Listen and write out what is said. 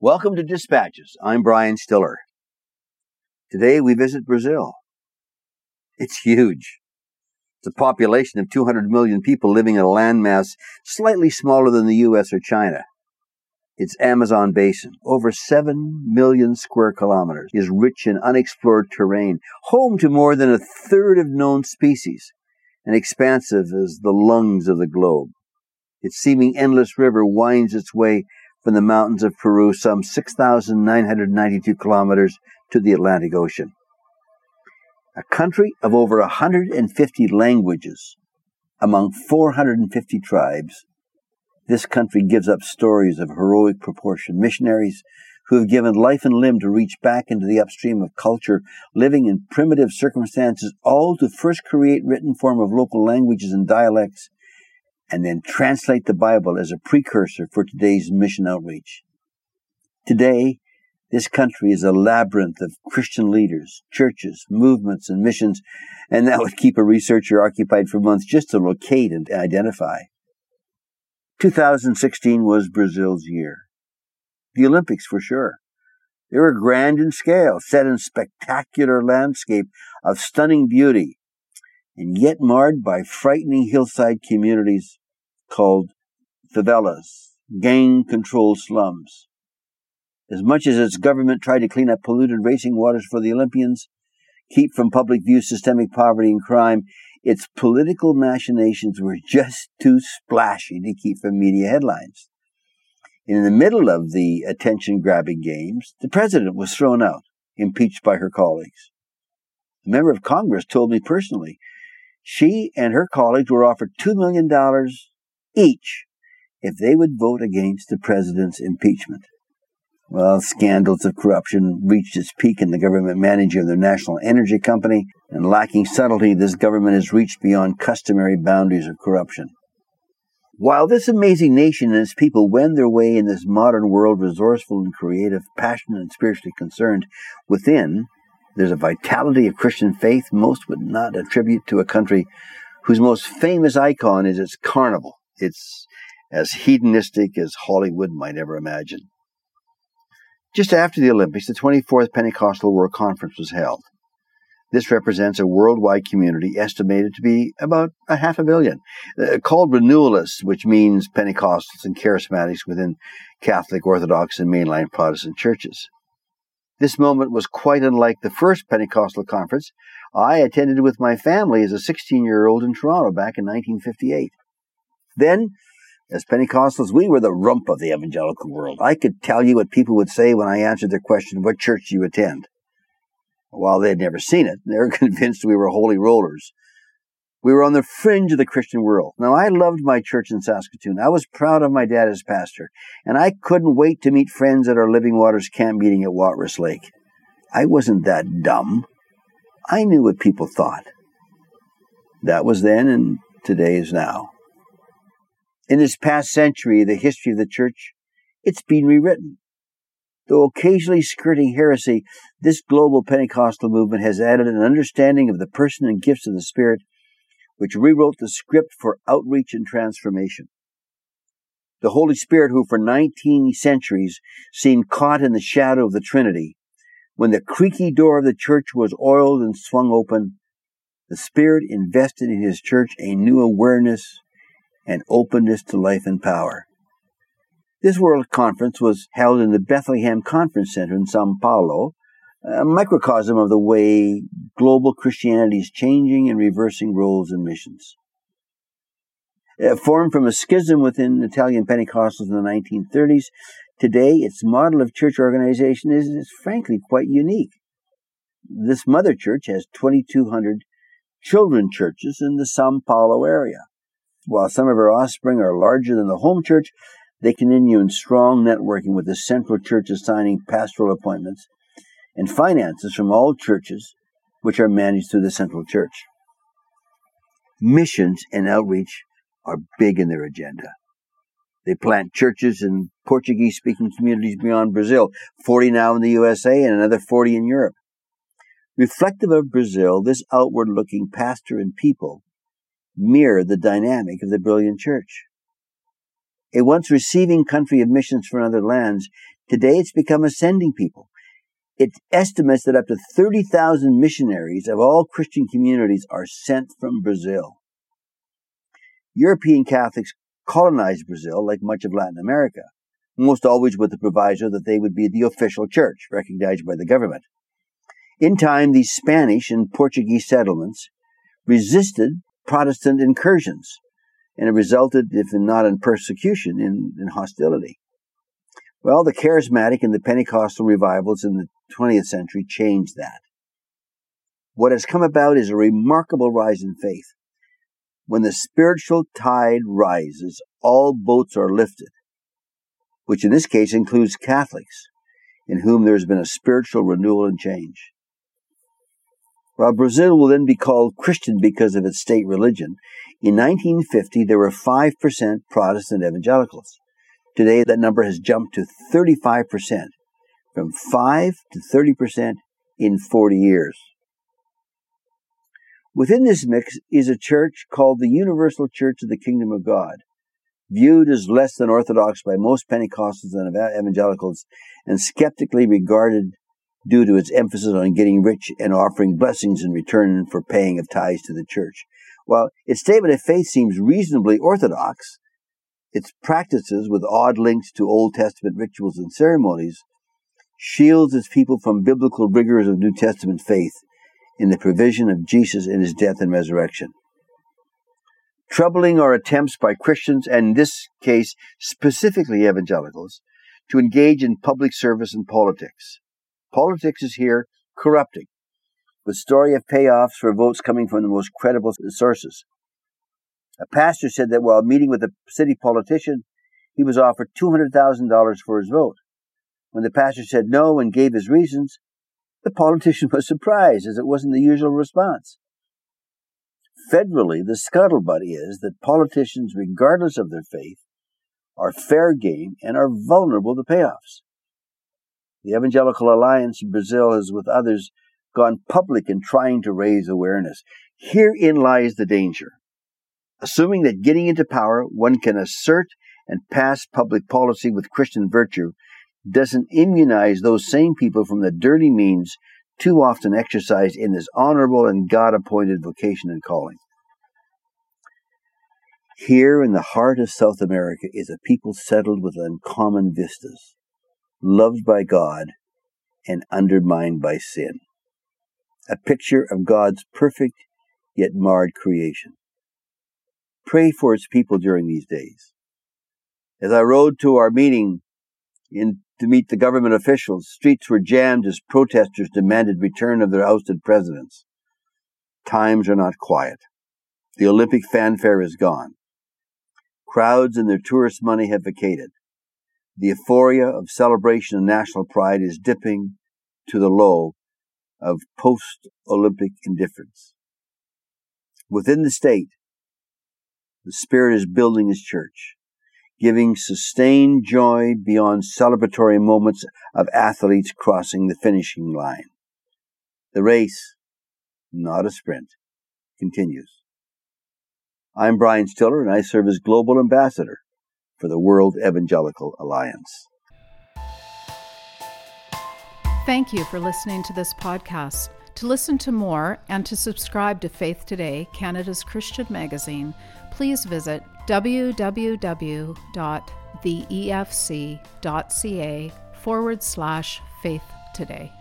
Welcome to Dispatches. I'm Brian Stiller. Today we visit Brazil. It's huge. It's a population of 200 million people living in a landmass slightly smaller than the US or China. Its Amazon basin, over 7 million square kilometers, is rich in unexplored terrain, home to more than a third of known species, and expansive as the lungs of the globe. Its seeming endless river winds its way from the mountains of Peru some 6,992 kilometers to the Atlantic Ocean. A country of over 150 languages among 450 tribes, this country gives up stories of heroic proportion. Missionaries who have given life and limb to reach back into the upstream of culture, living in primitive circumstances, all to first create written form of local languages and dialects and then translate the Bible as a precursor for today's mission outreach. Today, this country is a labyrinth of Christian leaders, churches, movements, and missions, and that would keep a researcher occupied for months just to locate and identify. 2016 was Brazil's year. The Olympics for sure. They were grand in scale, set in spectacular landscape of stunning beauty, and yet marred by frightening hillside communities called favelas, gang controlled slums. As much as its government tried to clean up polluted racing waters for the Olympians, keep from public view systemic poverty and crime, its political machinations were just too splashy to keep from media headlines. In the middle of the attention grabbing games, the president was thrown out, impeached by her colleagues. A member of Congress told me personally she and her colleagues were offered $2 million each if they would vote against the president's impeachment. Well, scandals of corruption reached its peak in the government manager of the National Energy Company, and lacking subtlety, this government has reached beyond customary boundaries of corruption. While this amazing nation and its people wend their way in this modern world resourceful and creative, passionate and spiritually concerned, within there's a vitality of Christian faith most would not attribute to a country whose most famous icon is its carnival. It's as hedonistic as Hollywood might ever imagine. Just after the Olympics, the 24th Pentecostal World Conference was held. This represents a worldwide community estimated to be about a half a billion, uh, called renewalists, which means Pentecostals and charismatics within Catholic, Orthodox, and mainline Protestant churches. This moment was quite unlike the first Pentecostal conference I attended with my family as a 16 year old in Toronto back in 1958. Then, as Pentecostals, we were the rump of the evangelical world. I could tell you what people would say when I answered their question, What church do you attend? While they had never seen it, they were convinced we were holy rollers. We were on the fringe of the Christian world. Now, I loved my church in Saskatoon. I was proud of my dad as pastor, and I couldn't wait to meet friends at our Living Waters camp meeting at Watrous Lake. I wasn't that dumb. I knew what people thought. That was then, and today is now. In this past century, the history of the church, it's been rewritten. Though occasionally skirting heresy, this global Pentecostal movement has added an understanding of the person and gifts of the Spirit which rewrote the script for outreach and transformation. The Holy Spirit, who for 19 centuries seemed caught in the shadow of the Trinity, when the creaky door of the church was oiled and swung open, the Spirit invested in His church a new awareness and openness to life and power. This World Conference was held in the Bethlehem Conference Center in Sao Paulo, a microcosm of the way global Christianity is changing and reversing roles and missions. Uh, formed from a schism within Italian Pentecostals in the 1930s, today its model of church organization is, is frankly quite unique. This mother church has 2,200 children churches in the Sao Paulo area. While some of her offspring are larger than the home church, they continue in strong networking with the central church assigning pastoral appointments and finances from all churches which are managed through the central church. Missions and outreach are big in their agenda. They plant churches in Portuguese speaking communities beyond Brazil, 40 now in the USA and another 40 in Europe. Reflective of Brazil, this outward looking pastor and people mirror the dynamic of the brilliant church. A once receiving country of missions from other lands, Today it's become a sending people. It estimates that up to 30,000 missionaries of all Christian communities are sent from Brazil. European Catholics colonized Brazil like much of Latin America, most always with the proviso that they would be the official church, recognized by the government. In time, these Spanish and Portuguese settlements resisted Protestant incursions, and it resulted, if not in persecution, in, in hostility. Well, the charismatic and the Pentecostal revivals in the 20th century changed that. What has come about is a remarkable rise in faith. When the spiritual tide rises, all boats are lifted, which in this case includes Catholics, in whom there has been a spiritual renewal and change. While Brazil will then be called Christian because of its state religion, in 1950 there were 5% Protestant evangelicals. Today that number has jumped to 35%, from 5 to 30% in 40 years. Within this mix is a church called the Universal Church of the Kingdom of God, viewed as less than orthodox by most Pentecostals and evangelicals, and skeptically regarded due to its emphasis on getting rich and offering blessings in return for paying of tithes to the church. While its statement of faith seems reasonably orthodox, its practices with odd links to Old Testament rituals and ceremonies shields its people from biblical rigors of New Testament faith in the provision of Jesus in his death and resurrection. Troubling are attempts by Christians, and in this case specifically evangelicals, to engage in public service and politics. Politics is here corrupting, with story of payoffs for votes coming from the most credible sources. A pastor said that while meeting with a city politician, he was offered $200,000 for his vote. When the pastor said no and gave his reasons, the politician was surprised as it wasn't the usual response. Federally, the scuttlebutt is that politicians, regardless of their faith, are fair game and are vulnerable to payoffs. The Evangelical Alliance in Brazil has, with others, gone public in trying to raise awareness. Herein lies the danger. Assuming that getting into power, one can assert and pass public policy with Christian virtue, doesn't immunize those same people from the dirty means too often exercised in this honorable and God appointed vocation and calling. Here in the heart of South America is a people settled with uncommon vistas loved by God, and undermined by sin. A picture of God's perfect yet marred creation. Pray for its people during these days. As I rode to our meeting in, to meet the government officials, streets were jammed as protesters demanded return of their ousted presidents. Times are not quiet. The Olympic fanfare is gone. Crowds and their tourist money have vacated. The euphoria of celebration and national pride is dipping to the low of post Olympic indifference. Within the state, the Spirit is building His church, giving sustained joy beyond celebratory moments of athletes crossing the finishing line. The race, not a sprint, continues. I'm Brian Stiller and I serve as Global Ambassador for the World Evangelical Alliance. Thank you for listening to this podcast. To listen to more and to subscribe to Faith Today, Canada's Christian magazine, please visit www.theefc.ca forward slash faith today.